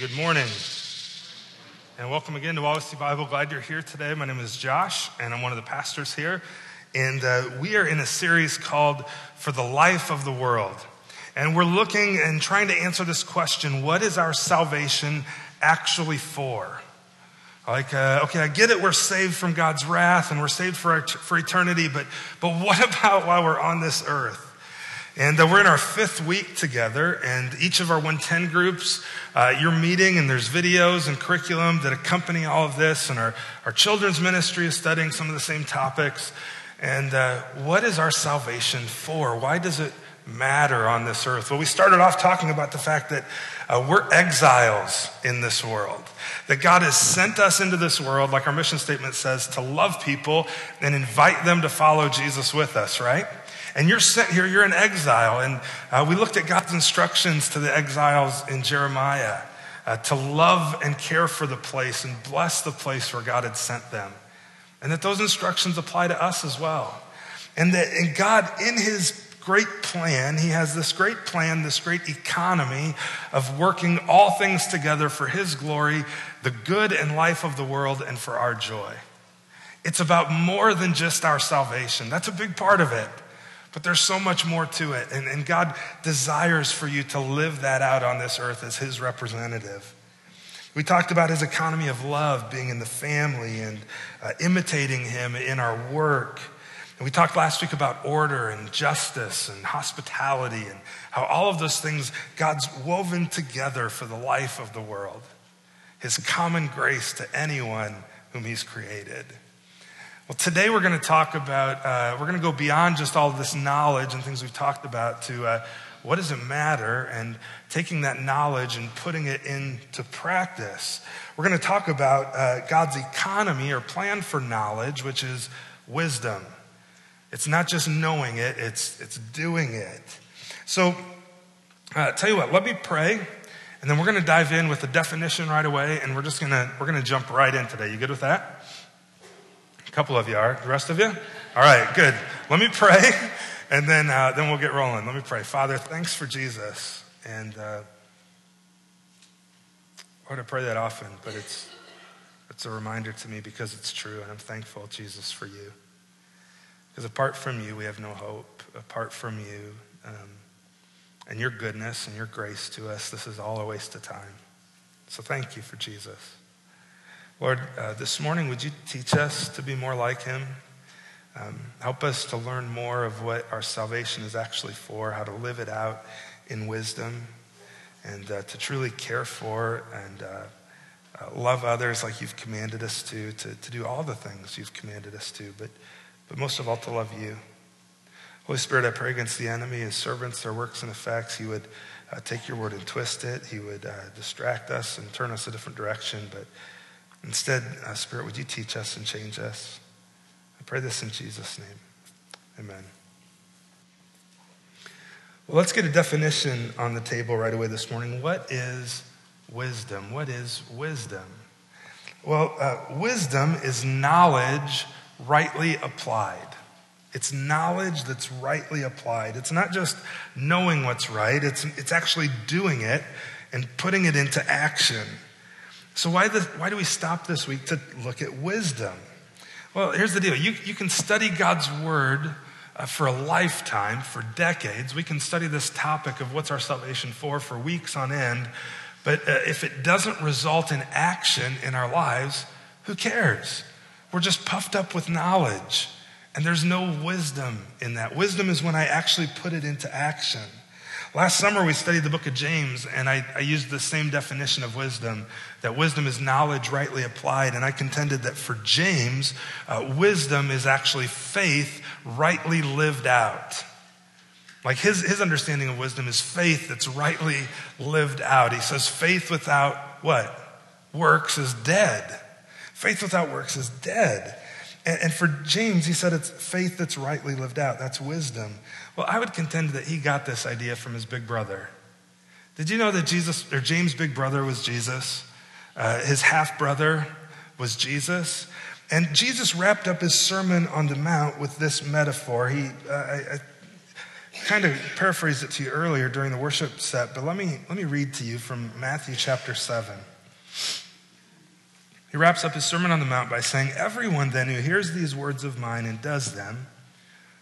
Good morning. And welcome again to Wallace Bible. Glad you're here today. My name is Josh, and I'm one of the pastors here. And uh, we are in a series called For the Life of the World. And we're looking and trying to answer this question what is our salvation actually for? Like, uh, okay, I get it, we're saved from God's wrath and we're saved for, for eternity, but, but what about while we're on this earth? And uh, we're in our fifth week together, and each of our 110 groups, uh, you're meeting, and there's videos and curriculum that accompany all of this. And our, our children's ministry is studying some of the same topics. And uh, what is our salvation for? Why does it matter on this earth? Well, we started off talking about the fact that uh, we're exiles in this world. That God has sent us into this world, like our mission statement says, to love people and invite them to follow Jesus with us, right? And you're sent here, you're in exile. And uh, we looked at God's instructions to the exiles in Jeremiah uh, to love and care for the place and bless the place where God had sent them. And that those instructions apply to us as well. And that and God, in his great plan, he has this great plan, this great economy of working all things together for his glory, the good and life of the world, and for our joy. It's about more than just our salvation. That's a big part of it. But there's so much more to it. And, and God desires for you to live that out on this earth as His representative. We talked about His economy of love, being in the family and uh, imitating Him in our work. And we talked last week about order and justice and hospitality and how all of those things God's woven together for the life of the world. His common grace to anyone whom He's created. Well, today we're going to talk about, uh, we're going to go beyond just all this knowledge and things we've talked about to uh, what does it matter and taking that knowledge and putting it into practice. We're going to talk about uh, God's economy or plan for knowledge, which is wisdom. It's not just knowing it, it's, it's doing it. So, uh, tell you what, let me pray. And then we're going to dive in with the definition right away, and we're just going to we're going to jump right in today. You good with that? A couple of you are. The rest of you? All right, good. Let me pray, and then, uh, then we'll get rolling. Let me pray. Father, thanks for Jesus. And uh, Lord, I pray that often, but it's, it's a reminder to me because it's true, and I'm thankful, Jesus, for you. Because apart from you, we have no hope. Apart from you um, and your goodness and your grace to us, this is all a waste of time. So thank you for Jesus. Lord, uh, this morning, would you teach us to be more like him? Um, help us to learn more of what our salvation is actually for, how to live it out in wisdom, and uh, to truly care for and uh, uh, love others like you've commanded us to, to, to do all the things you've commanded us to, but, but most of all, to love you. Holy Spirit, I pray against the enemy, his servants, their works and effects. He would uh, take your word and twist it. He would uh, distract us and turn us a different direction, but Instead, uh, Spirit, would you teach us and change us? I pray this in Jesus' name. Amen. Well, let's get a definition on the table right away this morning. What is wisdom? What is wisdom? Well, uh, wisdom is knowledge rightly applied. It's knowledge that's rightly applied. It's not just knowing what's right, it's, it's actually doing it and putting it into action. So, why, why do we stop this week to look at wisdom? Well, here's the deal you, you can study God's word uh, for a lifetime, for decades. We can study this topic of what's our salvation for for weeks on end. But uh, if it doesn't result in action in our lives, who cares? We're just puffed up with knowledge. And there's no wisdom in that. Wisdom is when I actually put it into action. Last summer, we studied the book of James, and I, I, used the same definition of wisdom that wisdom is knowledge rightly applied. And I contended that for James, uh, wisdom is actually faith rightly lived out. Like his, his understanding of wisdom is faith that's rightly lived out. He says, faith without what? Works is dead. Faith without works is dead. And, and for James, he said it's faith that's rightly lived out. That's wisdom. Well, I would contend that he got this idea from his big brother. Did you know that Jesus, or James' big brother was Jesus? Uh, his half brother was Jesus. And Jesus wrapped up his Sermon on the Mount with this metaphor. He, uh, I, kind of paraphrased it to you earlier during the worship set, but let me, let me read to you from Matthew chapter 7. He wraps up his Sermon on the Mount by saying, Everyone then who hears these words of mine and does them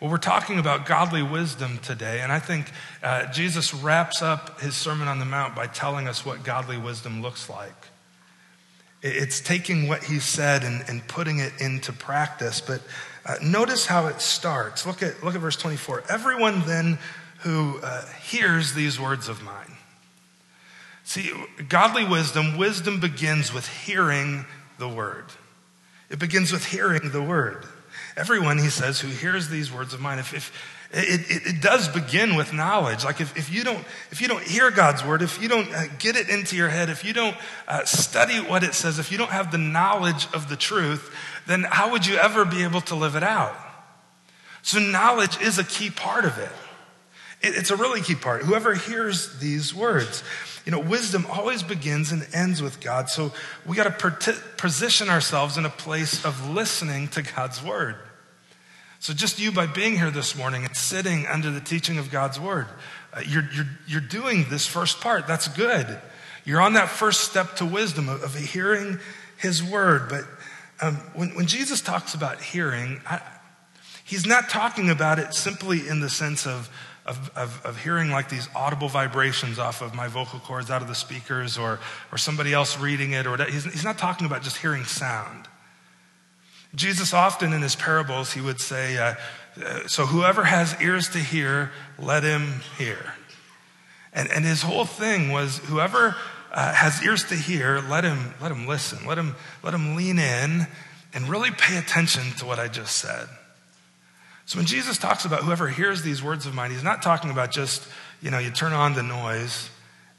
Well, we're talking about godly wisdom today, and I think uh, Jesus wraps up his Sermon on the Mount by telling us what godly wisdom looks like. It's taking what he said and, and putting it into practice. But uh, notice how it starts. Look at, look at verse 24. Everyone then who uh, hears these words of mine. See, godly wisdom, wisdom begins with hearing the word. It begins with hearing the word. Everyone, he says, who hears these words of mine, if, if it, it, it, does begin with knowledge. Like if, if, you don't, if you don't hear God's word, if you don't uh, get it into your head, if you don't uh, study what it says, if you don't have the knowledge of the truth, then how would you ever be able to live it out? So knowledge is a key part of it. it it's a really key part. Whoever hears these words, you know, wisdom always begins and ends with God. So we got to position ourselves in a place of listening to God's word. So, just you by being here this morning and sitting under the teaching of God's word, uh, you're, you're, you're doing this first part. That's good. You're on that first step to wisdom of, of hearing his word. But um, when, when Jesus talks about hearing, I, he's not talking about it simply in the sense of, of, of, of, hearing like these audible vibrations off of my vocal cords out of the speakers or, or somebody else reading it. Or he's, he's not talking about just hearing sound. Jesus often in his parables, he would say, uh, uh, So whoever has ears to hear, let him hear. And, and his whole thing was whoever uh, has ears to hear, let him, let him listen. Let him, let him lean in and really pay attention to what I just said. So when Jesus talks about whoever hears these words of mine, he's not talking about just, you know, you turn on the noise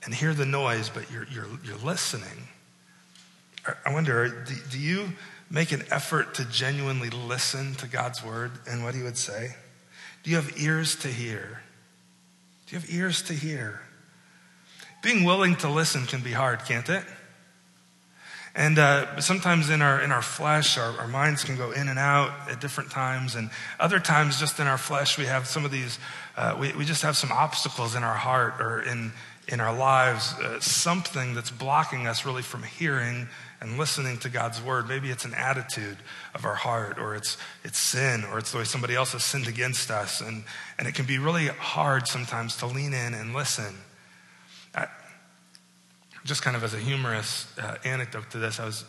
and hear the noise, but you're, you're, you're listening. I wonder, do, do you make an effort to genuinely listen to God's word and what he would say? Do you have ears to hear? Do you have ears to hear? Being willing to listen can be hard, can't it? And uh, sometimes in our, in our flesh, our, our, minds can go in and out at different times. And other times, just in our flesh, we have some of these, uh, we, we just have some obstacles in our heart or in, in our lives, uh, something that's blocking us really from hearing and listening to God's word. Maybe it's an attitude of our heart, or it's, it's sin, or it's the way somebody else has sinned against us. And, and it can be really hard sometimes to lean in and listen. I, just kind of as a humorous uh, anecdote to this, I was.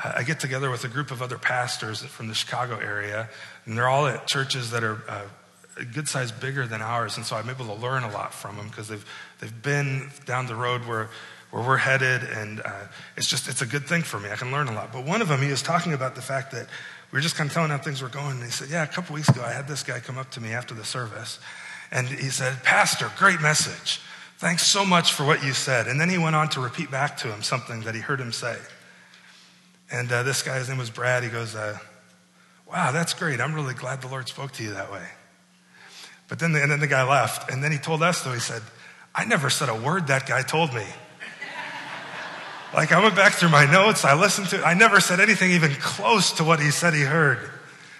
I get together with a group of other pastors from the Chicago area, and they're all at churches that are uh, a good size bigger than ours. And so I'm able to learn a lot from them because they've, they've been down the road where where we're headed, and uh, it's just it's a good thing for me. I can learn a lot. But one of them, he was talking about the fact that we were just kind of telling how things were going, and he said, "Yeah, a couple weeks ago, I had this guy come up to me after the service, and he said, Pastor, great message. Thanks so much for what you said." And then he went on to repeat back to him something that he heard him say. And uh, this guy, his name was Brad. He goes, uh, "Wow, that's great. I'm really glad the Lord spoke to you that way." But then, the, and then the guy left, and then he told us though. He said, "I never said a word that guy told me." Like I went back through my notes, I listened to I never said anything even close to what he said he heard.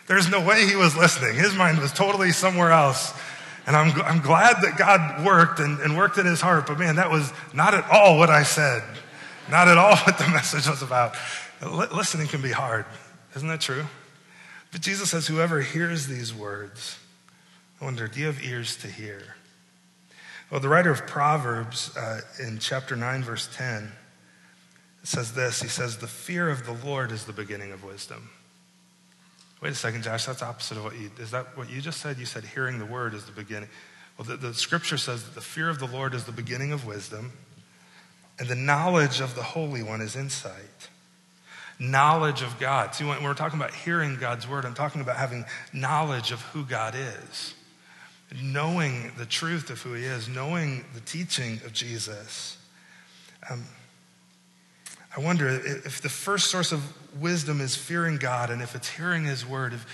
There's no way he was listening. His mind was totally somewhere else. And I'm, I'm glad that God worked and, and worked in his heart, but man, that was not at all what I said. Not at all what the message was about. L- listening can be hard. Isn't that true? But Jesus says, whoever hears these words, I wonder, do you have ears to hear? Well, the writer of Proverbs uh, in chapter 9, verse 10, says this He says, The fear of the Lord is the beginning of wisdom. Wait a second, Josh, that's opposite of what you, is that what you just said? You said hearing the word is the beginning. Well, the, the scripture says that the fear of the Lord is the beginning of wisdom, and the knowledge of the Holy One is insight. Knowledge of God. See, when we're talking about hearing God's word, I'm talking about having knowledge of who God is. knowing the truth of who he is, knowing the teaching of Jesus. Um, I wonder if the first source of wisdom is fearing God and if it's hearing his word, if,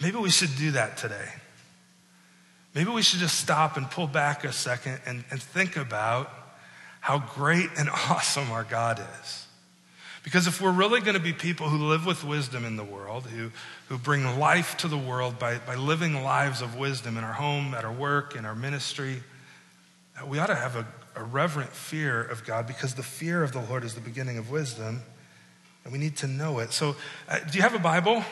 maybe we should do that today. Maybe we should just stop and pull back a second and, and think about how great and awesome our God is. Because if we're really going to be people who live with wisdom in the world, who, who bring life to the world by, by living lives of wisdom in our home, at our work, in our ministry, uh, we ought to have a, a reverent fear of God because the fear of the Lord is the beginning of wisdom, and we need to know it. So, uh, do you have a Bible?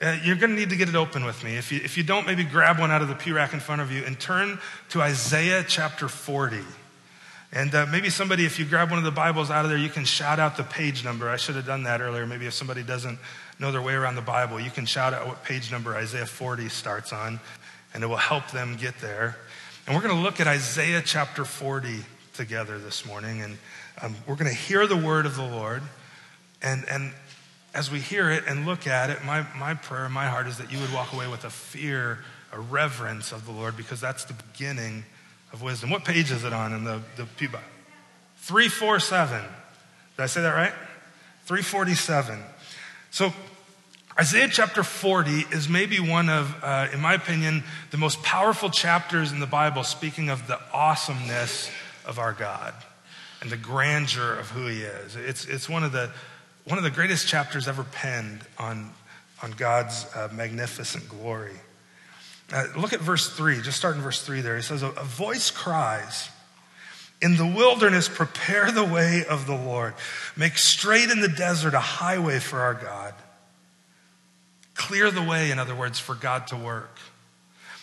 Uh, you're going to need to get it open with me. If you, if you don't, maybe grab one out of the pew rack in front of you and turn to Isaiah chapter 40. And uh, maybe somebody, if you grab one of the Bibles out of there, you can shout out the page number. I should have done that earlier. Maybe if somebody doesn't know their way around the Bible, you can shout out what page number Isaiah 40 starts on, and it will help them get there. And we're going to look at Isaiah chapter 40 together this morning, and um, we're going to hear the word of the Lord. And, and as we hear it and look at it, my, my prayer, my heart is that you would walk away with a fear, a reverence of the Lord, because that's the beginning of wisdom. What page is it on in the, the Pew Bible? 347. Did I say that right? 347. So, Isaiah chapter 40 is maybe one of, uh, in my opinion, the most powerful chapters in the Bible speaking of the awesomeness of our God and the grandeur of who he is. It's, it's one of the one of the greatest chapters ever penned on, on God's uh, magnificent glory. Uh, look at verse 3, just start in verse 3 there. He says, A voice cries, In the wilderness, prepare the way of the Lord. Make straight in the desert a highway for our God. Clear the way, in other words, for God to work.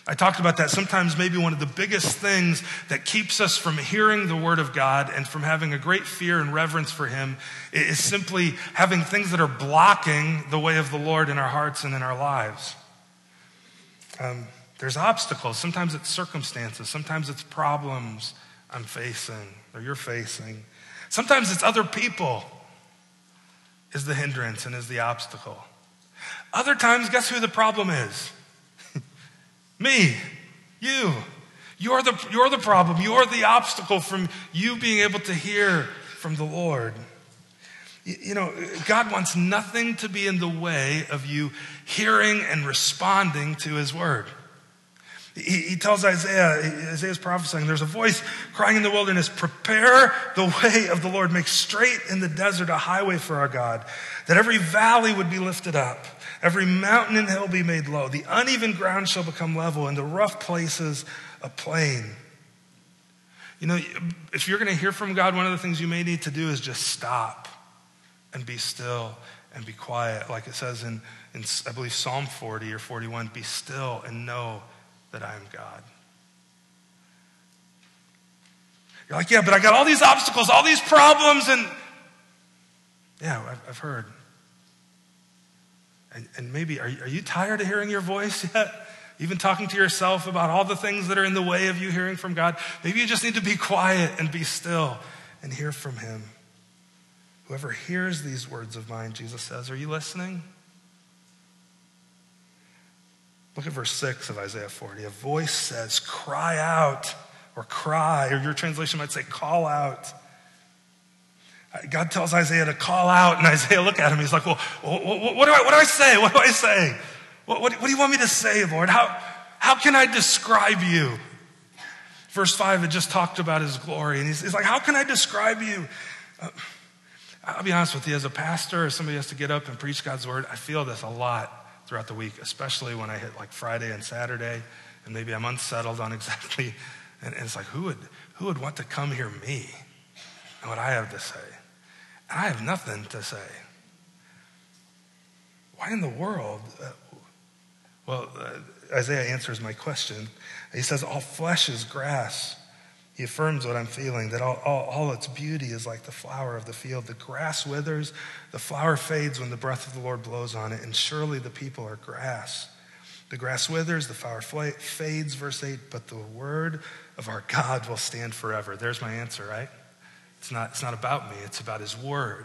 I talked about that. Sometimes, maybe one of the biggest things that keeps us from hearing the Word of God and from having a great fear and reverence for Him is simply having things that are blocking the way of the Lord in our hearts and in our lives. Um, there's obstacles. Sometimes it's circumstances. Sometimes it's problems I'm facing or you're facing. Sometimes it's other people is the hindrance and is the obstacle. Other times, guess who the problem is? Me, you. You're the, you're the problem. You're the obstacle from you being able to hear from the Lord. You, know, God wants nothing to be in the way of you hearing and responding to His word. He, he tells Isaiah, Isaiah's prophesying, there's a voice crying in the wilderness, prepare the way of the Lord, make straight in the desert a highway for our God, that every valley would be lifted up Every mountain and hill be made low. The uneven ground shall become level, and the rough places a plain. You know, if you're going to hear from God, one of the things you may need to do is just stop and be still and be quiet. Like it says in, in I believe, Psalm 40 or 41 be still and know that I am God. You're like, yeah, but I got all these obstacles, all these problems, and yeah, I've, I've heard. And, and maybe, are, are you tired of hearing your voice yet? Even talking to yourself about all the things that are in the way of you hearing from God? Maybe you just need to be quiet and be still and hear from Him. Whoever hears these words of mine, Jesus says, are you listening? Look at verse 6 of Isaiah 40. A voice says, Cry out, or cry, or your translation might say, Call out. God tells Isaiah to call out, and Isaiah look at him. He's like, "Well, what, do, I, what do I say? What do I say? What, what, what do you want me to say, Lord? How, how can I describe you?" Verse 5 had just talked about his glory, and he's, he's like, How can I describe you? Uh, I'll be honest with you, as a pastor, as somebody has to get up and preach God's word, I feel this a lot throughout the week, especially when I hit like Friday and Saturday, and maybe I'm unsettled on exactly. And, and it's like, who would, who would want to come hear me and what I have to say? I have nothing to say. Why in the world? Uh, well, uh, Isaiah answers my question. He says, All flesh is grass. He affirms what I'm feeling that all, all, all, its beauty is like the flower of the field. The grass withers, the flower fades when the breath of the Lord blows on it, and surely the people are grass. The grass withers, the flower fades, verse 8, but the word of our God will stand forever. There's my answer, right? It's not, it's not about me, it's about His Word.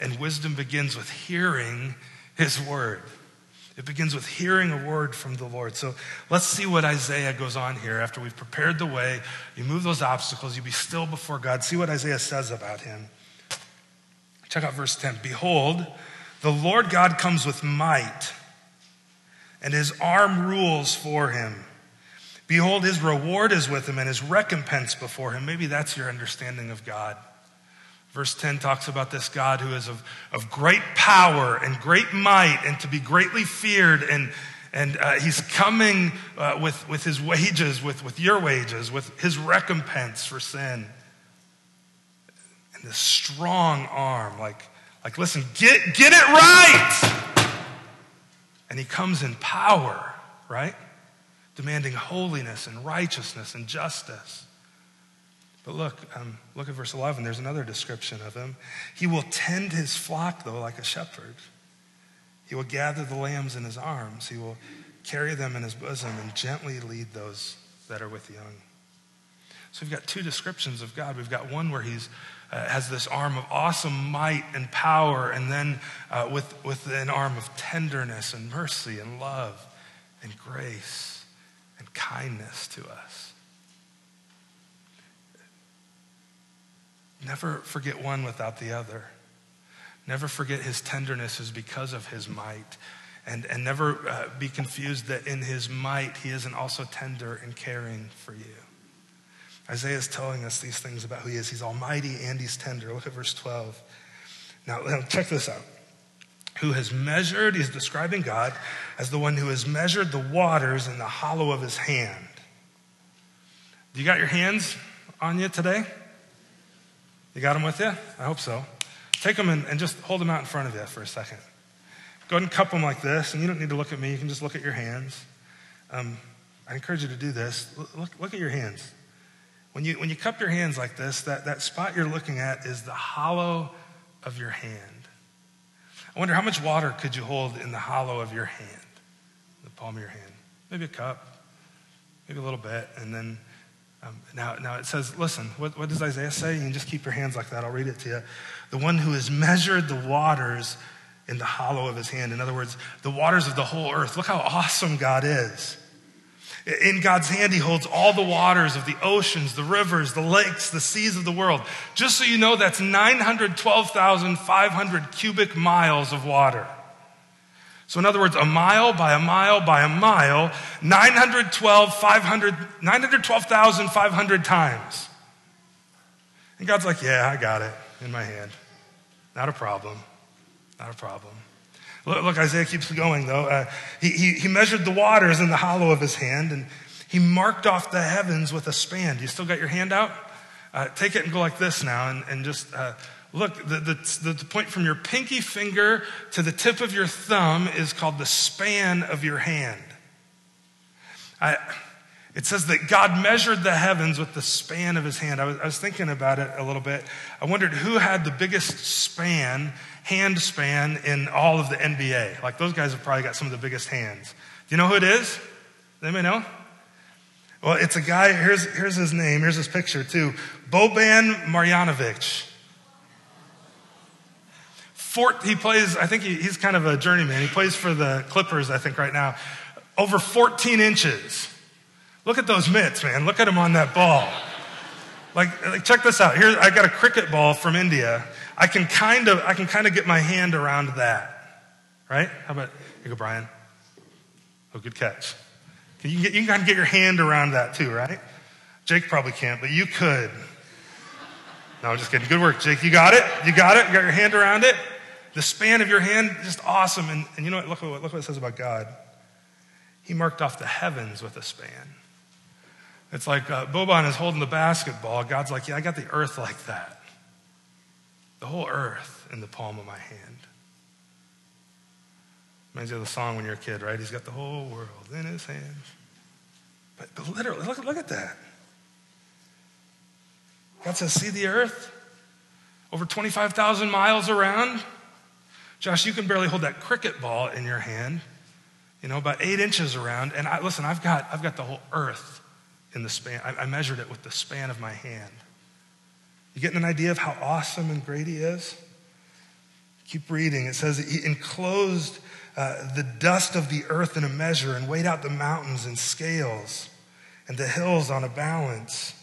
And wisdom begins with hearing His Word. It begins with hearing a word from the Lord. So let's see what Isaiah goes on here. After we've prepared the way, you move those obstacles, you be still before God. See what Isaiah says about him. Check out verse 10. Behold, the Lord God comes with might, and his arm rules for him. Behold, his reward is with him, and his recompense before him. Maybe that's your understanding of God. Verse 10 talks about this God who is of, of great power and great might and to be greatly feared. And, and uh, he's coming uh, with, with his wages, with, with your wages, with his recompense for sin. And this strong arm, like, like listen, get, get it right. And he comes in power, right? Demanding holiness and righteousness and justice. But look, um, look at verse 11. There's another description of him. He will tend his flock, though, like a shepherd. He will gather the lambs in his arms. He will carry them in his bosom and gently lead those that are with the young. So we've got two descriptions of God. We've got one where he's uh, has this arm of awesome might and power, and then uh, with, with an arm of tenderness and mercy and love and grace and kindness to us. Never forget one without the other. Never forget his tenderness is because of his might. And, and never uh, be confused that in his might, he isn't also tender and caring for you. Isaiah is telling us these things about who he is. He's almighty and he's tender. Look at verse 12. Now, now check this out. Who has measured, he's describing God as the one who has measured the waters in the hollow of his hand. Do you got your hands on you today? You got them with you? I hope so. Take them and, and just hold them out in front of you for a second. Go ahead and cup them like this, and you don't need to look at me. You can just look at your hands. Um, I encourage you to do this. Look, look at your hands. When you, when you cup your hands like this, that, that spot you're looking at is the hollow of your hand. I wonder how much water could you hold in the hollow of your hand, the palm of your hand? Maybe a cup, maybe a little bit, and then um, now, now it says, listen, what, what does Isaiah say? You can just keep your hands like that. I'll read it to you. The one who has measured the waters in the hollow of his hand. In other words, the waters of the whole earth. Look how awesome God is. In God's hand, He holds all the waters of the oceans, the rivers, the lakes, the seas of the world. Just so you know, that's 912,500 cubic miles of water. So, in other words, a mile by a mile by a mile, 912,500 times. And God's like, yeah, I got it in my hand. Not a problem. Not a problem. Look, look Isaiah keeps going, though. Uh, he, he, he measured the waters in the hollow of his hand, and he marked off the heavens with a span. Do you still got your hand out? Uh, take it and go like this now, and, and just uh, Look, the, the, the, point from your pinky finger to the tip of your thumb is called the span of your hand. I, it says that God measured the heavens with the span of his hand. I was, I was thinking about it a little bit. I wondered who had the biggest span, hand span, in all of the NBA. Like those guys have probably got some of the biggest hands. Do you know who it is? Anybody know? Well, it's a guy, here's, here's his name, here's his picture too Boban Marjanovic he plays, I think he, he's kind of a journeyman. He plays for the Clippers, I think, right now. Over 14 inches. Look at those mitts, man. Look at him on that ball. Like, like check this out. Here, I got a cricket ball from India. I can kind of, I can kind of get my hand around that. Right? How about, you go, Brian. Oh, good catch. You can, get, you can kind of get your hand around that too, right? Jake probably can't, but you could. No, I'm just kidding. Good work, Jake. You got it? You got it? You got your hand around it? The span of your hand, just awesome. And, and you know what? Look, what? look what it says about God. He marked off the heavens with a span. It's like uh, Boban is holding the basketball. God's like, yeah, I got the earth like that. The whole earth in the palm of my hand. Reminds you of the song when you're a kid, right? He's got the whole world in his hands. But, but literally, look, look at that. God says, see the earth? Over 25,000 miles around? Josh, you can barely hold that cricket ball in your hand, you know, about eight inches around. And I, listen, I've got, I've got the whole earth in the span. I, I measured it with the span of my hand. You getting an idea of how awesome and great he is? Keep reading. It says he enclosed uh, the dust of the earth in a measure and weighed out the mountains in scales and the hills on a balance.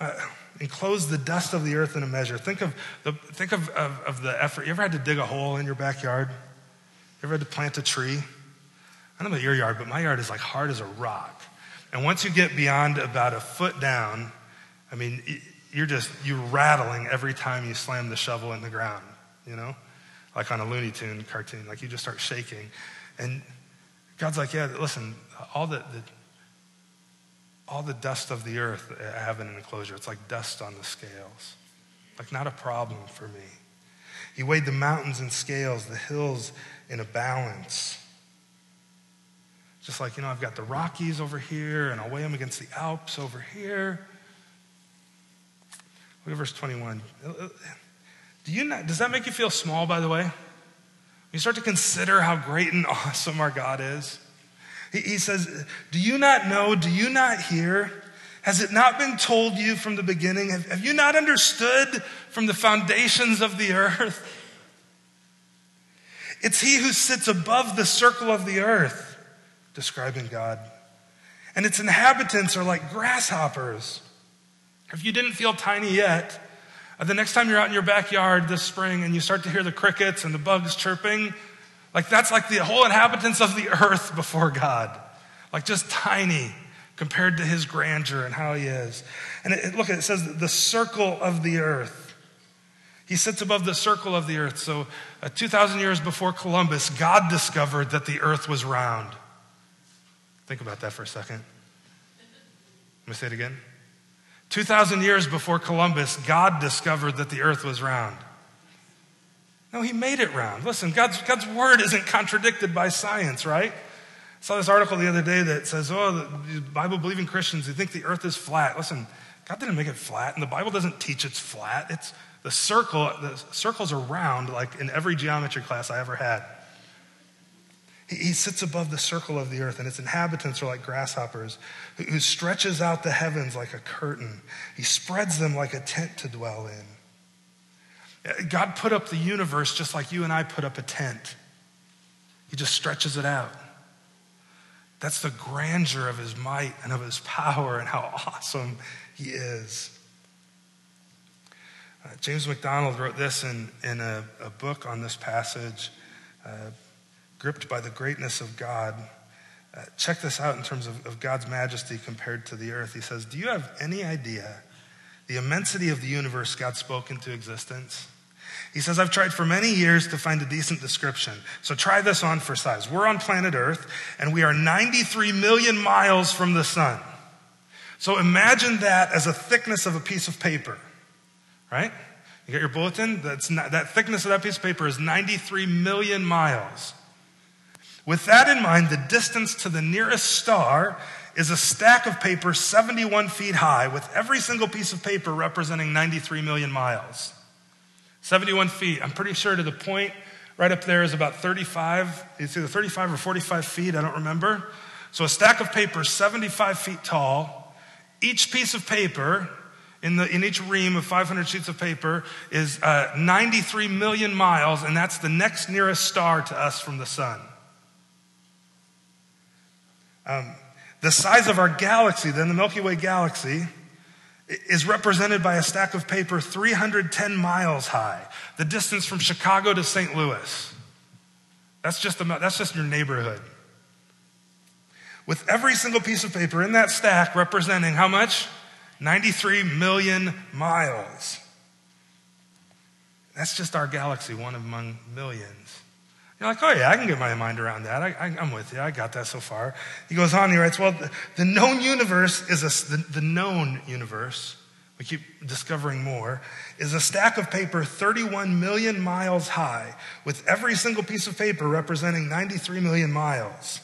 Uh, enclose the dust of the earth in a measure. Think of the, think of, of, of the effort. You ever had to dig a hole in your backyard? You ever had to plant a tree? I don't know about your yard, but my yard is like hard as a rock. And once you get beyond about a foot down, I mean, you're just, you're rattling every time you slam the shovel in the ground, you know? Like on a Looney Tune cartoon. Like you just start shaking. And God's like, yeah, listen, all the, the all the dust of the earth I have an enclosure. It's like dust on the scales. Like not a problem for me. He weighed the mountains in scales, the hills in a balance. Just like, you know, I've got the Rockies over here, and I'll weigh them against the Alps over here. Look at verse 21. Do you not, does that make you feel small, by the way? You start to consider how great and awesome our God is. He, says, Do you not know? Do you not hear? Has it not been told you from the beginning? Have, have you not understood from the foundations of the earth? It's He who sits above the circle of the earth, describing God. And its inhabitants are like grasshoppers. If you didn't feel tiny yet, uh, the next time you're out in your backyard this spring and you start to hear the crickets and the bugs chirping, like that's like the whole inhabitants of the earth before God. Like just tiny compared to his grandeur and how he is. And it, look, it says the circle of the earth. He sits above the circle of the earth. So, uh, 2,000 years before Columbus, God discovered that the earth was round. Think about that for a second. Let me say it again. 2,000 years before Columbus, God discovered that the earth was round. No, he made it round. Listen, God's, God's word isn't contradicted by science, right? I saw this article the other day that says, oh, Bible believing Christians, they think the earth is flat. Listen, God didn't make it flat, and the Bible doesn't teach it's flat. It's the circle, the circles are round, like in every geometry class I ever had. He, he sits above the circle of the earth, and its inhabitants are like grasshoppers, who, who stretches out the heavens like a curtain. He spreads them like a tent to dwell in. God put up the universe just like you and I put up a tent. He just stretches it out. That's the grandeur of his might and of his power and how awesome he is. Uh, James MacDonald wrote this in, in a, a book on this passage, uh, Gripped by the Greatness of God. Uh, check this out in terms of, of God's majesty compared to the earth. He says, Do you have any idea the immensity of the universe God spoke into existence. He says, I've tried for many years to find a decent description. So try this on for size. We're on planet Earth, and we are 93 million miles from the sun. So imagine that as a thickness of a piece of paper, right? You got your bulletin? That's not, that thickness of that piece of paper is 93 million miles. With that in mind, the distance to the nearest star is a stack of paper 71 feet high with every single piece of paper representing 93 million miles. 71 feet. I'm pretty sure to the point right up there is about 35. It's either 35 or 45 feet. I don't remember. So a stack of paper 75 feet tall. Each piece of paper in, the, in each ream of 500 sheets of paper is uh, 93 million miles, and that's the next nearest star to us from the sun. Um, the size of our galaxy, then the Milky Way galaxy, is represented by a stack of paper 310 miles high, the distance from Chicago to St. Louis. That's just, that's just your neighborhood. With every single piece of paper in that stack representing how much? 93 million miles. That's just our galaxy, one among millions. You're like, oh, yeah, I can get my mind around that. I, am with you. I got that so far. He goes on, he writes, well, the, the known universe is a, the, the known universe, we keep discovering more, is a stack of paper 31 million miles high, with every single piece of paper representing 93 million miles.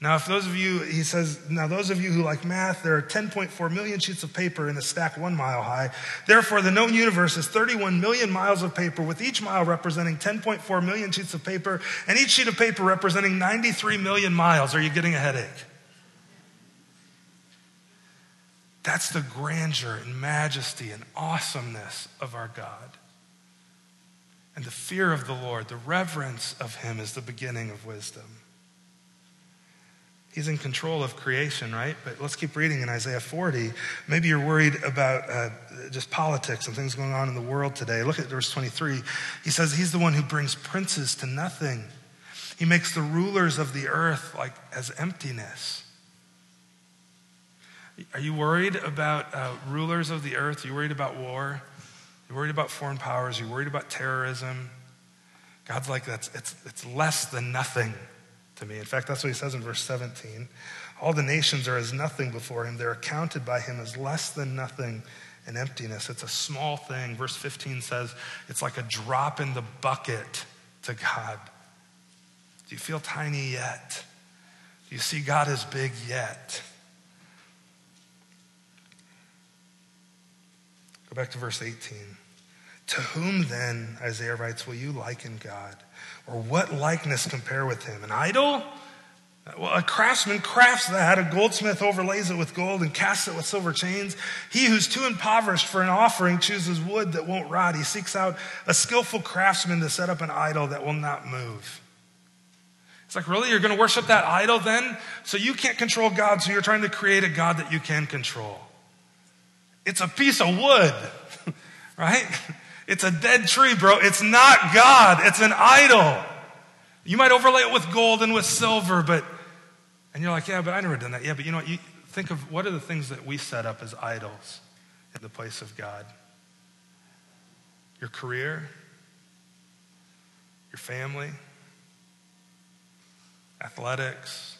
Now, if those of you, he says, now those of you who like math, there are 10.4 million sheets of paper in a stack one mile high. Therefore, the known universe is 31 million miles of paper, with each mile representing 10.4 million sheets of paper, and each sheet of paper representing 93 million miles. Are you getting a headache? That's the grandeur and majesty and awesomeness of our God. And the fear of the Lord, the reverence of him, is the beginning of wisdom. He's in control of creation, right? But let's keep reading in Isaiah 40. Maybe you're worried about uh, just politics and things going on in the world today. Look at verse 23. He says, He's the one who brings princes to nothing. He makes the rulers of the earth like as emptiness. Are you worried about uh, rulers of the earth? Are you worried about war? You're worried about foreign powers. You're worried about terrorism. God's like, that's, it's, it's less than nothing to me. In fact, that's what he says in verse 17. All the nations are as nothing before him. They're accounted by him as less than nothing and emptiness. It's a small thing. Verse 15 says it's like a drop in the bucket to God. Do you feel tiny yet? Do you see God as big yet? Go back to verse 18. To whom then, Isaiah writes, will you liken God? Or what likeness compare with him? An idol? Well, a craftsman crafts that. A goldsmith overlays it with gold and casts it with silver chains. He who's too impoverished for an offering chooses wood that won't rot. He seeks out a skillful craftsman to set up an idol that will not move. It's like, really? You're going to worship that idol then? So you can't control God, so you're trying to create a God that you can control. It's a piece of wood, right? It's a dead tree, bro. It's not God, it's an idol. You might overlay it with gold and with silver, but, and you're like, yeah, but I never done that. Yeah, but you know what? You think of what are the things that we set up as idols in the place of God? Your career, your family, athletics,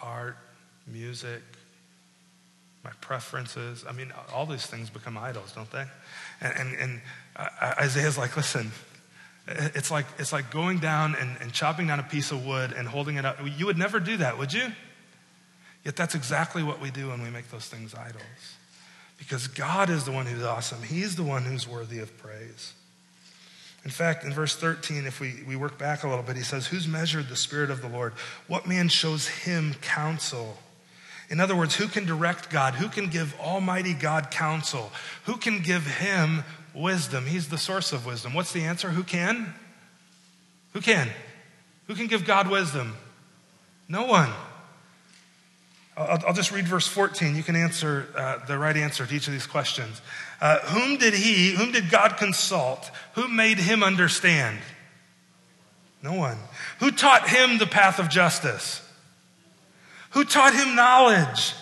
art, music, my preferences. I mean, all these things become idols, don't they? And, and, and Isaiah's like, listen, it's like, it's like going down and, and chopping down a piece of wood and holding it up. You would never do that, would you? Yet that's exactly what we do when we make those things idols. Because God is the one who's awesome, He's the one who's worthy of praise. In fact, in verse 13, if we, we work back a little bit, he says, Who's measured the Spirit of the Lord? What man shows him counsel? In other words, who can direct God? Who can give Almighty God counsel? Who can give him wisdom? He's the source of wisdom. What's the answer? Who can? Who can? Who can give God wisdom? No one. I'll, I'll just read verse 14. You can answer uh, the right answer to each of these questions. Uh, whom did he, whom did God consult? Who made him understand? No one. Who taught him the path of justice? Who taught him knowledge?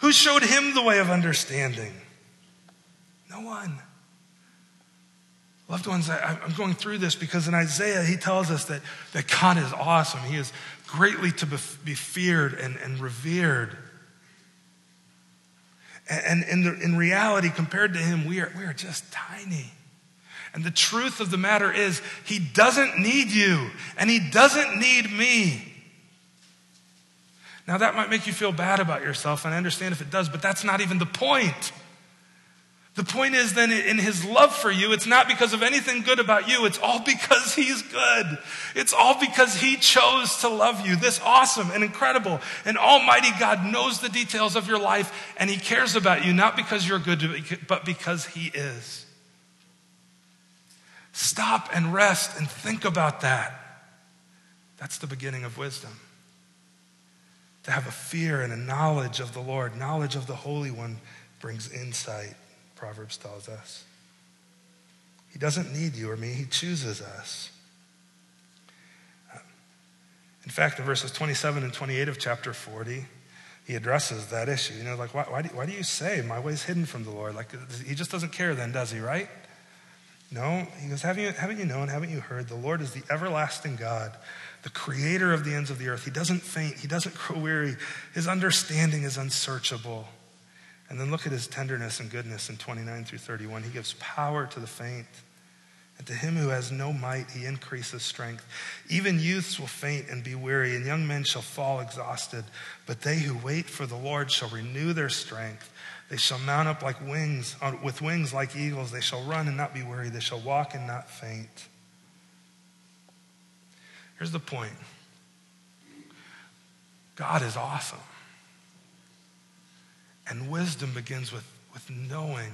Who showed him the way of understanding? No one. Loved ones, I, am going through this because in Isaiah, he tells us that, that God is awesome. He is greatly to be feared and, and revered. And, and in, in reality, compared to him, we are, we are just tiny. And the truth of the matter is, he doesn't need you, and he doesn't need me. Now, that might make you feel bad about yourself, and I understand if it does, but that's not even the point. The point is then in his love for you, it's not because of anything good about you. It's all because he's good. It's all because he chose to love you. This awesome and incredible and almighty God knows the details of your life and he cares about you, not because you're good, but because he is. Stop and rest and think about that. That's the beginning of wisdom to have a fear and a knowledge of the Lord. Knowledge of the Holy One brings insight, Proverbs tells us. He doesn't need you or me, He chooses us. In fact, in verses 27 and 28 of chapter 40, he addresses that issue. You know, like, why, why, do, why do you say my way is hidden from the Lord? Like, he just doesn't care then, does he, right? No, he goes, haven't you, haven't you known, haven't you heard? The Lord is the everlasting God the creator of the ends of the earth. He doesn't faint, he doesn't grow weary. His understanding is unsearchable. And then look at his tenderness and goodness in 29 through 31. He gives power to the faint. And to him who has no might, he increases strength. Even youths will faint and be weary, and young men shall fall exhausted. But they who wait for the Lord shall renew their strength. They shall mount up like wings, uh, with wings like eagles. They shall run and not be weary. They shall walk and not faint. Here's the point God is awesome. And wisdom begins with, with knowing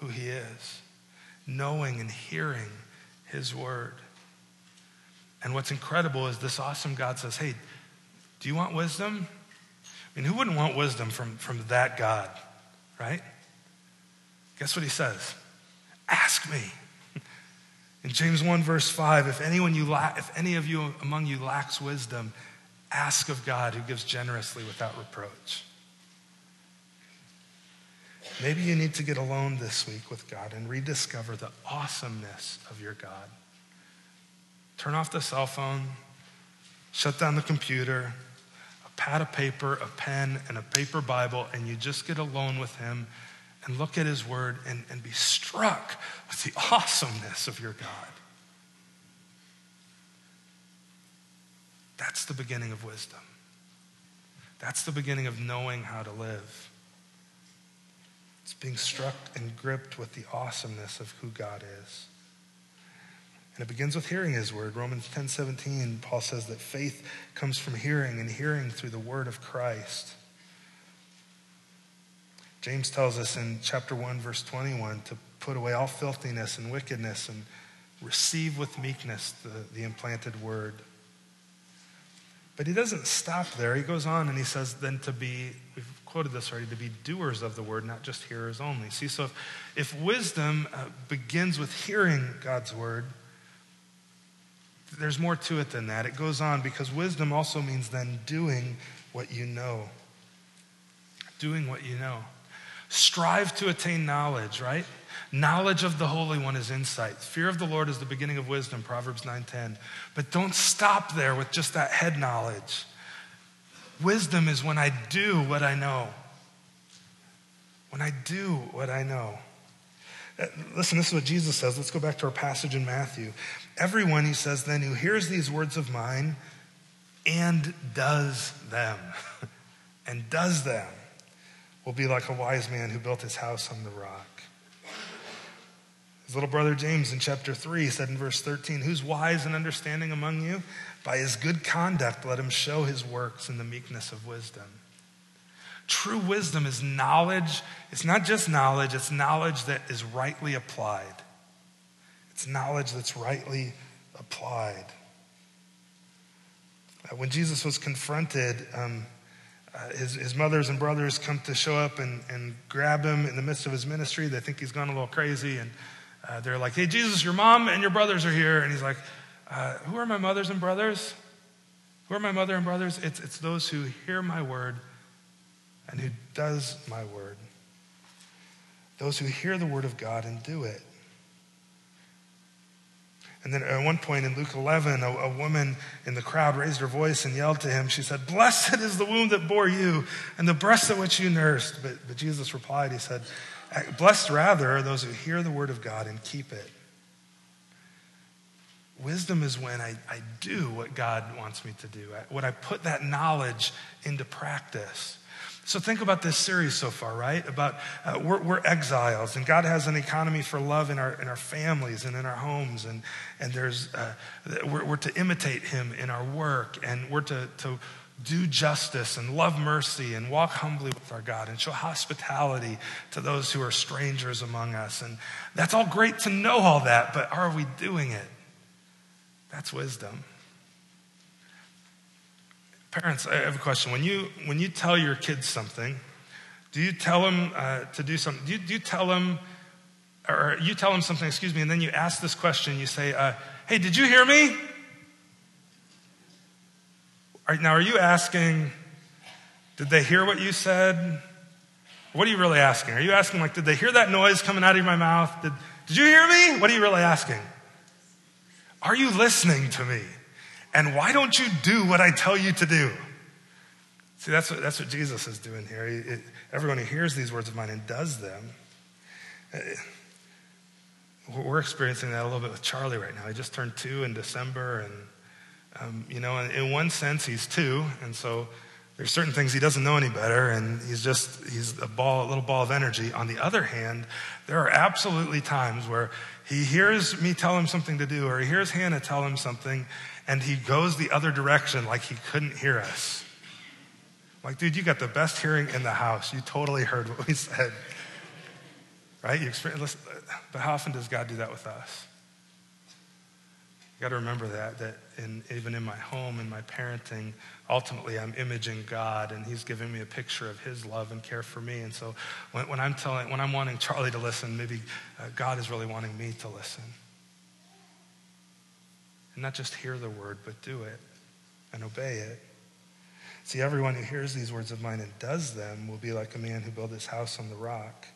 who He is, knowing and hearing his word. And what's incredible is this awesome God says, Hey, do you want wisdom? I mean, who wouldn't want wisdom from, from that God, right? Guess what he says? Ask me. In James 1, verse 5, if anyone you la- if any of you among you lacks wisdom, ask of God who gives generously without reproach. Maybe you need to get alone this week with God and rediscover the awesomeness of your God. Turn off the cell phone, shut down the computer, a pad of paper, a pen, and a paper Bible, and you just get alone with Him and look at His Word and, and be struck with the awesomeness of your God. That's the beginning of wisdom. That's the beginning of knowing how to live. It's being struck and gripped with the awesomeness of who God is. And it begins with hearing his word. Romans 10 17, Paul says that faith comes from hearing, and hearing through the word of Christ. James tells us in chapter 1, verse 21, to put away all filthiness and wickedness and receive with meekness the, the implanted word. But he doesn't stop there. He goes on and he says, then to be, we've quoted this already, to be doers of the word, not just hearers only. See, so if, if wisdom uh, begins with hearing God's word, there's more to it than that. It goes on because wisdom also means then doing what you know. Doing what you know. Strive to attain knowledge, right? Knowledge of the Holy One is insight. Fear of the Lord is the beginning of wisdom, Proverbs 9:10. But don't stop there with just that head knowledge. Wisdom is when I do what I know. When I do what I know. Uh, listen, this is what Jesus says. Let's go back to our passage in Matthew. Everyone, he says, then who hears these words of mine and does them, and does them, will be like a wise man who built his house on the rock. His little brother James in chapter 3 said in verse 13, Who's wise and understanding among you? By his good conduct, let him show his works in the meekness of wisdom. True wisdom is knowledge. It's not just knowledge, it's knowledge that is rightly applied. It's knowledge that's rightly applied. Uh, when Jesus was confronted, um, uh, his, his mothers and brothers come to show up and, and grab him in the midst of his ministry. They think he's gone a little crazy. And uh, they're like, hey, Jesus, your mom and your brothers are here. And he's like, uh, who are my mothers and brothers? Who are my mother and brothers? It's, it's those who hear my word and who does my word. Those who hear the word of God and do it. And then at one point in Luke 11, a, a, woman in the crowd raised her voice and yelled to him. She said, Blessed is the womb that bore you and the breast at which you nursed. But, but Jesus replied, He said, Blessed rather are those who hear the word of God and keep it. Wisdom is when I, I do what God wants me to do, when I put that knowledge into practice. So think about this series so far, right? About uh, we're, we're, exiles, and God has an economy for love in our in our families and in our homes, and and there's uh, we're, we're, to imitate Him in our work, and we're to to do justice and love mercy and walk humbly with our God and show hospitality to those who are strangers among us, and that's all great to know all that, but are we doing it? That's wisdom. Parents, I have a question. When you, when you tell your kids something, do you tell them uh, to do something? Do you, do you, tell them, or you tell them something, excuse me, and then you ask this question. You say, uh, Hey, did you hear me? Are, now, are you asking, Did they hear what you said? What are you really asking? Are you asking, like, did they hear that noise coming out of my mouth? Did, did you hear me? What are you really asking? Are you listening to me? And why don't you do what I tell you to do? See, that's what, that's what Jesus is doing here. He, it, everyone who hears these words of mine and does them, uh, we're experiencing that a little bit with Charlie right now. He just turned two in December, and um, you know, in, one sense, he's two, and so there's certain things he doesn't know any better, and he's just he's a ball, a little ball of energy. On the other hand, there are absolutely times where he hears me tell him something to do, or he hears Hannah tell him something, and he goes the other direction like he couldn't hear us. Like, dude, you got the best hearing in the house. You totally heard what we said. Right? You experience, but how often does God do that with us? You got to remember that, that in, even in my home, in my parenting, ultimately I'm imaging God and He's giving me a picture of His love and care for me. And so when, when I'm telling, when I'm wanting Charlie to listen, maybe uh, God is really wanting me to listen. And not just hear the word, but do it and obey it. See, everyone who hears these words of mine and does them will be like a man who built his house on the rock.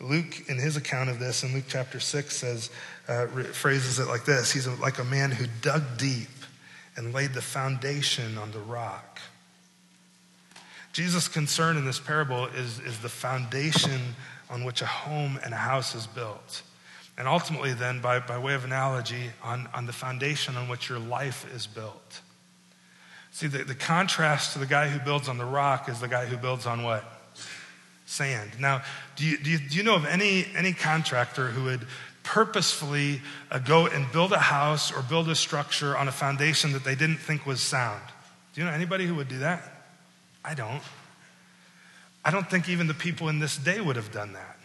Luke, in his account of this, in Luke chapter 6, says, uh, phrases it like this He's like a man who dug deep and laid the foundation on the rock. Jesus' concern in this parable is, is the foundation on which a home and a house is built. And ultimately, then, by, by way of analogy, on, on the foundation on which your life is built. See, the, the contrast to the guy who builds on the rock is the guy who builds on what? Sand. Now, do you, do you, do you know of any, any contractor who would purposefully uh, go and build a house or build a structure on a foundation that they didn't think was sound? Do you know anybody who would do that? I don't. I don't think even the people in this day would have done that.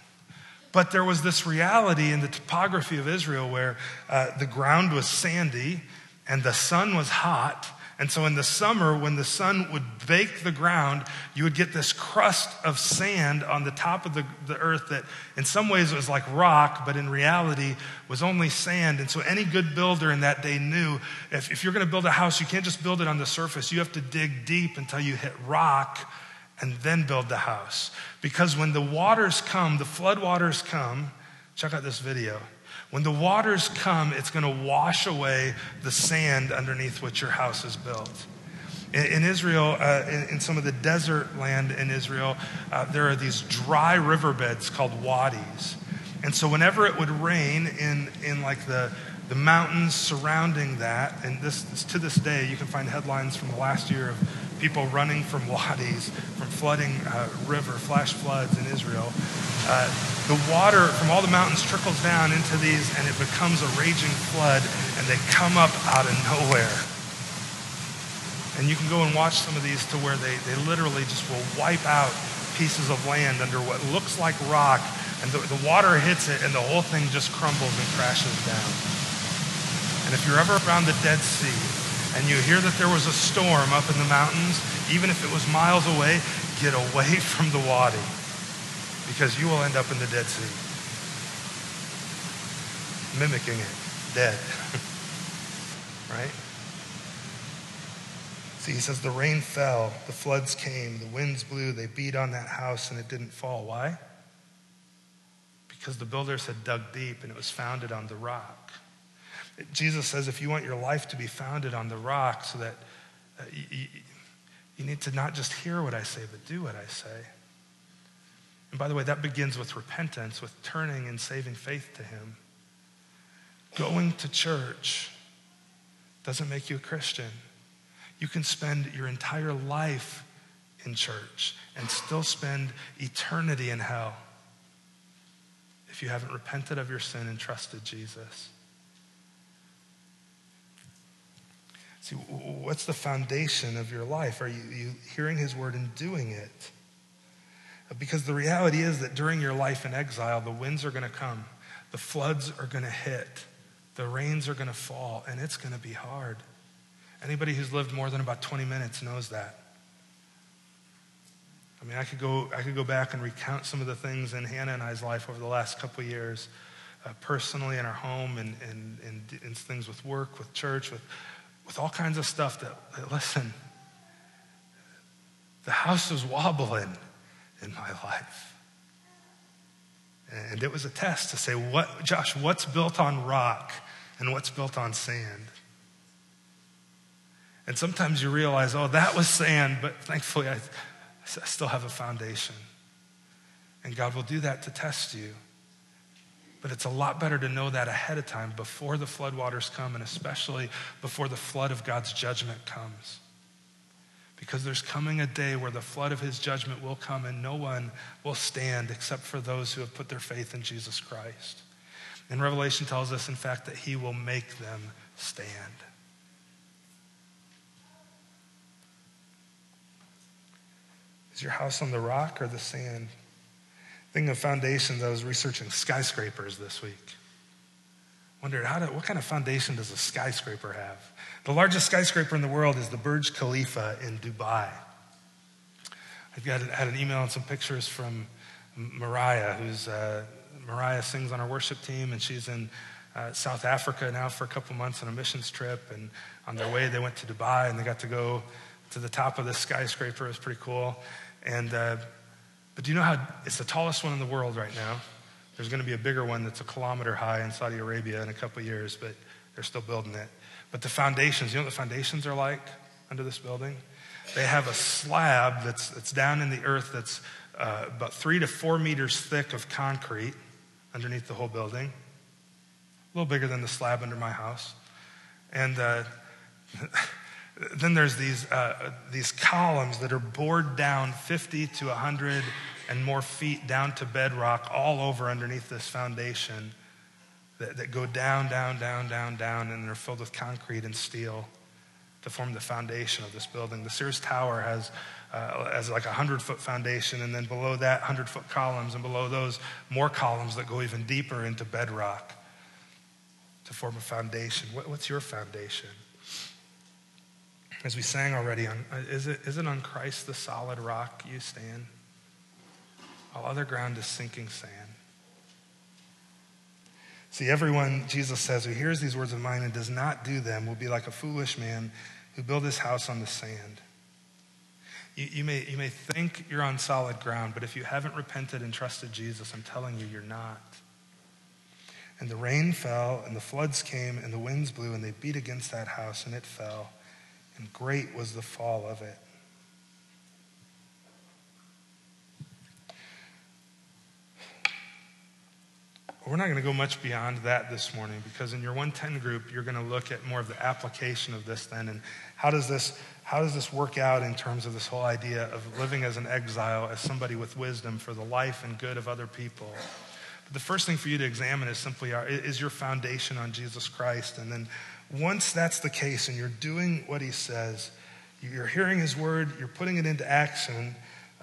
But there was this reality in the topography of Israel where uh, the ground was sandy and the sun was hot and so in the summer, when the sun would bake the ground, you would get this crust of sand on the top of the, the earth that in some ways was like rock, but in reality was only sand. And so any good builder in that day knew if, if you're going to build a house, you can't just build it on the surface. You have to dig deep until you hit rock and then build the house. Because when the waters come, the flood waters come, check out this video. When the waters come, it's going to wash away the sand underneath which your house is built. In, in Israel, uh, in, in, some of the desert land in Israel, uh, there are these dry riverbeds called wadis. And so, whenever it would rain in, in like the, the mountains surrounding that, and this, this to this day, you can find headlines from the last year of people running from wadis, from flooding uh, river, flash floods in Israel. Uh, the water from all the mountains trickles down into these and it becomes a raging flood and they come up out of nowhere. And you can go and watch some of these to where they, they literally just will wipe out pieces of land under what looks like rock and the, the water hits it and the whole thing just crumbles and crashes down. And if you're ever around the Dead Sea, and you hear that there was a storm up in the mountains, even if it was miles away, get away from the wadi because you will end up in the Dead Sea. Mimicking it, dead. right? See, he says the rain fell, the floods came, the winds blew, they beat on that house and it didn't fall. Why? Because the builders had dug deep and it was founded on the rock. Jesus says if you want your life to be founded on the rock, so that uh, you, you need to not just hear what I say, but do what I say. And by the way, that begins with repentance, with turning and saving faith to Him. Going to church doesn't make you a Christian. You can spend your entire life in church and still spend eternity in hell if you haven't repented of your sin and trusted Jesus. See, what's the foundation of your life? Are you, you hearing his word and doing it? Because the reality is that during your life in exile, the winds are going to come, the floods are going to hit, the rains are going to fall, and it's going to be hard. Anybody who's lived more than about 20 minutes knows that. I mean, I could go, I could go back and recount some of the things in Hannah and I's life over the last couple years, uh, personally in our home and, and, and, and things with work, with church, with with all kinds of stuff that, that listen, the house was wobbling in my life. And it was a test to say, what, Josh, what's built on rock and what's built on sand? And sometimes you realize, oh, that was sand, but thankfully I, I still have a foundation. And God will do that to test you. But it's a lot better to know that ahead of time before the floodwaters come and especially before the flood of God's judgment comes. Because there's coming a day where the flood of his judgment will come and no one will stand except for those who have put their faith in Jesus Christ. And Revelation tells us, in fact, that he will make them stand. Is your house on the rock or the sand? Thinking of foundations, I was researching skyscrapers this week. wondered how to, what kind of foundation does a skyscraper have? The largest skyscraper in the world is the Burj Khalifa in Dubai. I've got had an email and some pictures from Mariah, who's uh, Mariah sings on our worship team, and she's in uh, South Africa now for a couple months on a missions trip. And on their way, they went to Dubai and they got to go to the top of this skyscraper. It was pretty cool. And uh, but do you know how it's the tallest one in the world right now? There's going to be a bigger one that's a kilometer high in Saudi Arabia in a couple years, but they're still building it. But the foundations, you know what the foundations are like under this building? They have a slab that's, that's down in the earth that's uh, about three to four meters thick of concrete underneath the whole building, a little bigger than the slab under my house. And uh, then there's these, uh, these columns that are bored down 50 to 100 and more feet down to bedrock all over underneath this foundation that, that go down, down, down, down, down, and they're filled with concrete and steel to form the foundation of this building. The Sears Tower has, uh, has like a 100 foot foundation, and then below that, 100 foot columns, and below those, more columns that go even deeper into bedrock to form a foundation. What, what's your foundation? As we sang already, on, uh, is, it, is it on Christ the solid rock you stand? All other ground is sinking sand. See, everyone, Jesus says, who hears these words of mine and does not do them will be like a foolish man who built his house on the sand. You, you, may, you may think you're on solid ground, but if you haven't repented and trusted Jesus, I'm telling you, you're not. And the rain fell, and the floods came, and the winds blew, and they beat against that house, and it fell, and great was the fall of it. We're not going to go much beyond that this morning because in your 110 group, you're going to look at more of the application of this then. And how does this, how does this work out in terms of this whole idea of living as an exile, as somebody with wisdom for the life and good of other people? But the first thing for you to examine is simply uh, is your foundation on Jesus Christ. And then once that's the case and you're doing what he says, you're hearing his word, you're putting it into action.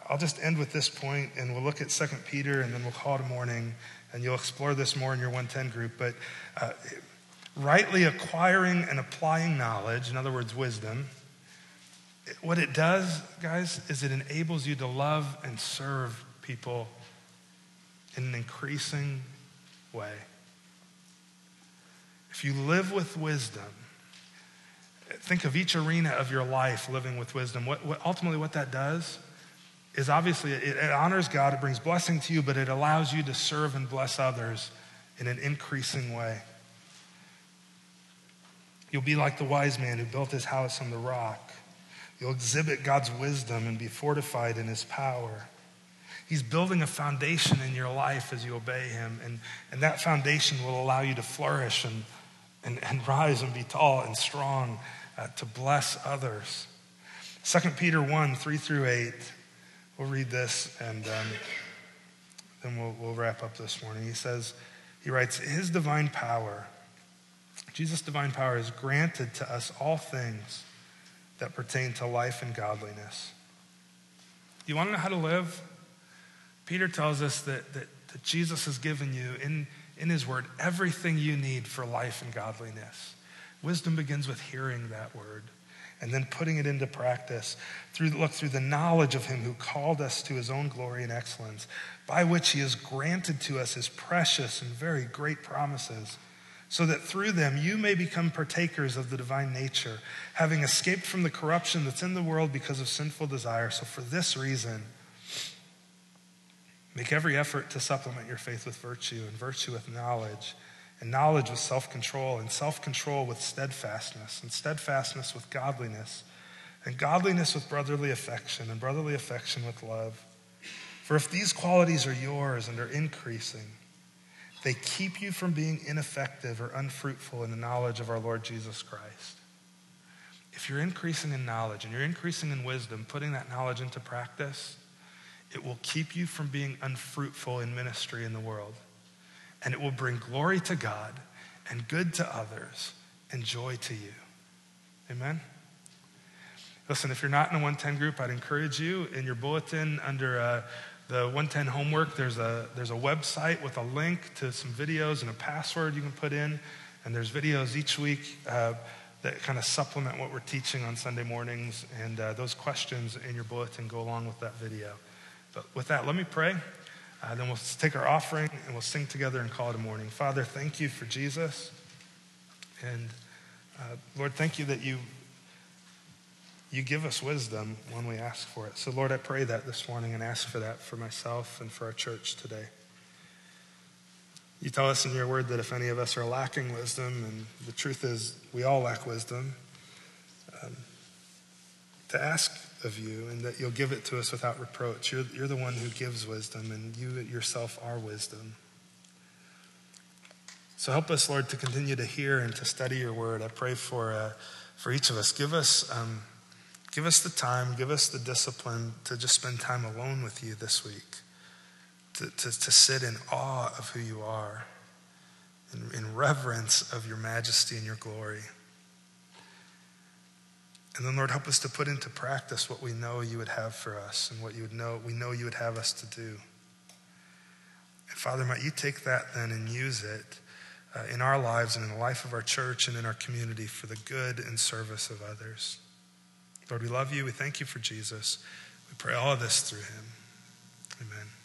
I'll just end with this point and we'll look at 2 Peter and then we'll call it a morning and you'll explore this more in your 110 group. But uh, rightly acquiring and applying knowledge, in other words, wisdom, what it does, guys, is it enables you to love and serve people in an increasing way. If you live with wisdom, think of each arena of your life living with wisdom. What, what ultimately, what that does is obviously it, it honors God, it brings blessing to you, but it allows you to serve and bless others in an increasing way. You'll be like the wise man who built his house on the rock. You'll exhibit God's wisdom and be fortified in his power. He's building a foundation in your life as you obey him, and, and that foundation will allow you to flourish and, and, and rise and be tall and strong uh, to bless others. 2 Peter 1 3 through 8. We'll read this and um, then we'll, we'll wrap up this morning. He says, he writes, His divine power, Jesus' divine power, is granted to us all things that pertain to life and godliness. You want to know how to live? Peter tells us that, that, that Jesus has given you in, in his word everything you need for life and godliness. Wisdom begins with hearing that word and then putting it into practice through look through the knowledge of him who called us to his own glory and excellence by which he has granted to us his precious and very great promises so that through them you may become partakers of the divine nature having escaped from the corruption that's in the world because of sinful desire so for this reason make every effort to supplement your faith with virtue and virtue with knowledge and knowledge with self control, and self control with steadfastness, and steadfastness with godliness, and godliness with brotherly affection, and brotherly affection with love. For if these qualities are yours and are increasing, they keep you from being ineffective or unfruitful in the knowledge of our Lord Jesus Christ. If you're increasing in knowledge and you're increasing in wisdom, putting that knowledge into practice, it will keep you from being unfruitful in ministry in the world and it will bring glory to God and good to others and joy to you. Amen? Listen, if you're not in a 110 group, I'd encourage you in your bulletin under uh, the 110 homework, there's a, there's a website with a link to some videos and a password you can put in. And there's videos each week uh, that kind of supplement what we're teaching on Sunday mornings. And uh, those questions in your bulletin go along with that video. But with that, let me pray. Uh, then we'll take our offering and we'll sing together and call it a morning. Father, thank you for Jesus. And uh, Lord, thank you that you, you give us wisdom when we ask for it. So, Lord, I pray that this morning and ask for that for myself and for our church today. You tell us in your word that if any of us are lacking wisdom, and the truth is we all lack wisdom, um, to ask of you and that you'll give it to us without reproach. You're, you're the one who gives wisdom, and you yourself are wisdom. So help us, Lord, to continue to hear and to study your word. I pray for, uh, for each of us. Give us, um, give us the time, give us the discipline to just spend time alone with you this week, to, to, to sit in awe of who you are, in, in reverence of your majesty and your glory. And then, Lord, help us to put into practice what we know you would have for us and what you would know we know you would have us to do. And Father, might you take that then and use it uh, in our lives and in the life of our church and in our community for the good and service of others. Lord, we love you. We thank you for Jesus. We pray all of this through him. Amen.